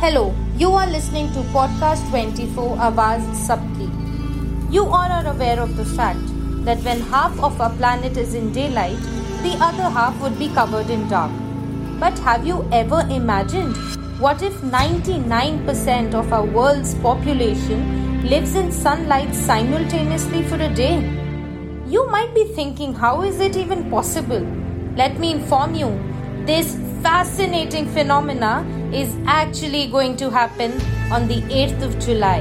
Hello, you are listening to Podcast 24 Awaaz Sabki. You all are aware of the fact that when half of our planet is in daylight, the other half would be covered in dark. But have you ever imagined what if 99% of our world's population lives in sunlight simultaneously for a day? You might be thinking, how is it even possible? Let me inform you, this fascinating phenomena is actually going to happen on the 8th of July.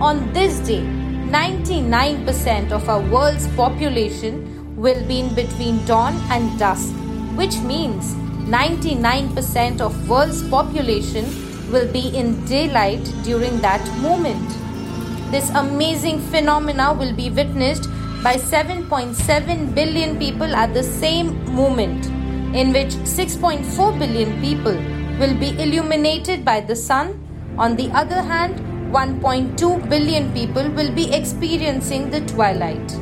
On this day, 99% of our world's population will be in between dawn and dusk, which means 99% of world's population will be in daylight during that moment. This amazing phenomena will be witnessed by 7.7 billion people at the same moment, in which 6.4 billion people will be illuminated by the sun. On the other hand, 1.2 billion people will be experiencing the twilight.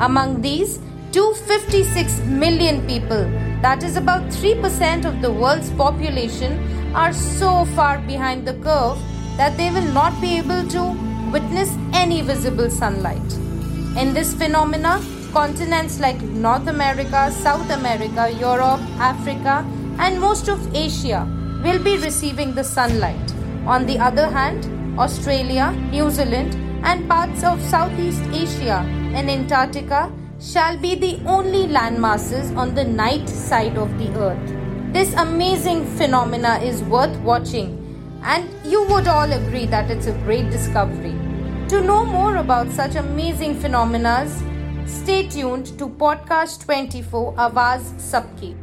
Among these, 256 million people, that is about 3% of the world's population, are so far behind the curve that they will not be able to witness any visible sunlight. In this phenomena, continents like North America, South America, Europe, Africa, and most of Asia will be receiving the sunlight. On the other hand, Australia, New Zealand, and parts of Southeast Asia and Antarctica shall be the only landmasses on the night side of the earth. This amazing phenomena is worth watching, and you would all agree that it's a great discovery. To know more about such amazing phenomena, stay tuned to Podcast 24 Awaaz Sabki.